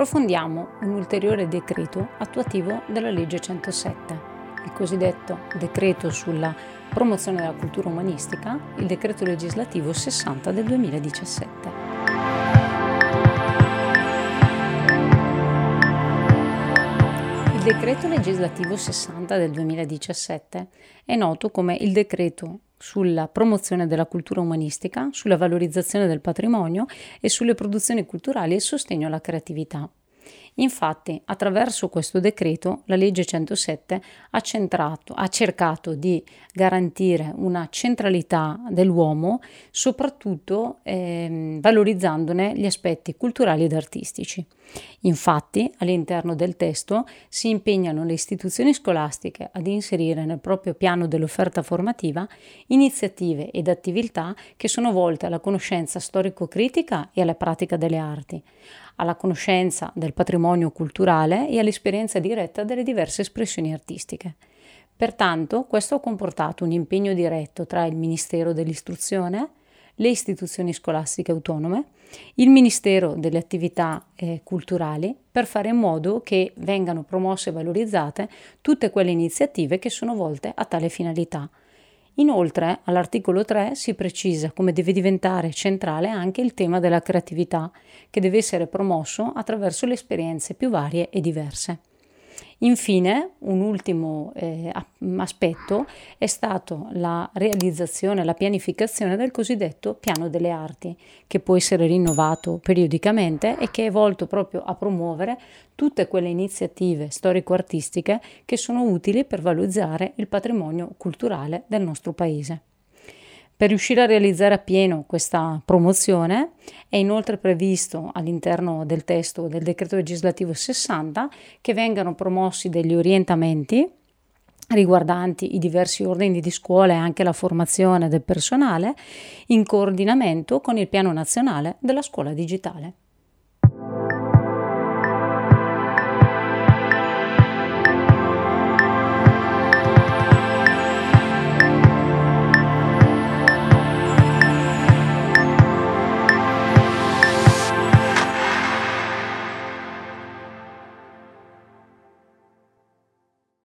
approfondiamo un ulteriore decreto attuativo della legge 107, il cosiddetto decreto sulla promozione della cultura umanistica, il decreto legislativo 60 del 2017. Il decreto legislativo 60 del 2017 è noto come il decreto sulla promozione della cultura umanistica, sulla valorizzazione del patrimonio e sulle produzioni culturali e sostegno alla creatività. Infatti, attraverso questo decreto, la legge 107 ha, centrato, ha cercato di garantire una centralità dell'uomo, soprattutto eh, valorizzandone gli aspetti culturali ed artistici. Infatti, all'interno del testo si impegnano le istituzioni scolastiche ad inserire nel proprio piano dell'offerta formativa iniziative ed attività che sono volte alla conoscenza storico-critica e alla pratica delle arti, alla conoscenza del patrimonio culturale e all'esperienza diretta delle diverse espressioni artistiche. Pertanto, questo ha comportato un impegno diretto tra il Ministero dell'Istruzione, le istituzioni scolastiche autonome, il Ministero delle attività eh, culturali per fare in modo che vengano promosse e valorizzate tutte quelle iniziative che sono volte a tale finalità. Inoltre, all'articolo 3 si precisa come deve diventare centrale anche il tema della creatività, che deve essere promosso attraverso le esperienze più varie e diverse. Infine, un ultimo eh, aspetto è stato la realizzazione, la pianificazione del cosiddetto piano delle arti, che può essere rinnovato periodicamente e che è volto proprio a promuovere tutte quelle iniziative storico-artistiche che sono utili per valorizzare il patrimonio culturale del nostro Paese. Per riuscire a realizzare appieno questa promozione è inoltre previsto all'interno del testo del decreto legislativo 60 che vengano promossi degli orientamenti riguardanti i diversi ordini di scuola e anche la formazione del personale in coordinamento con il piano nazionale della scuola digitale.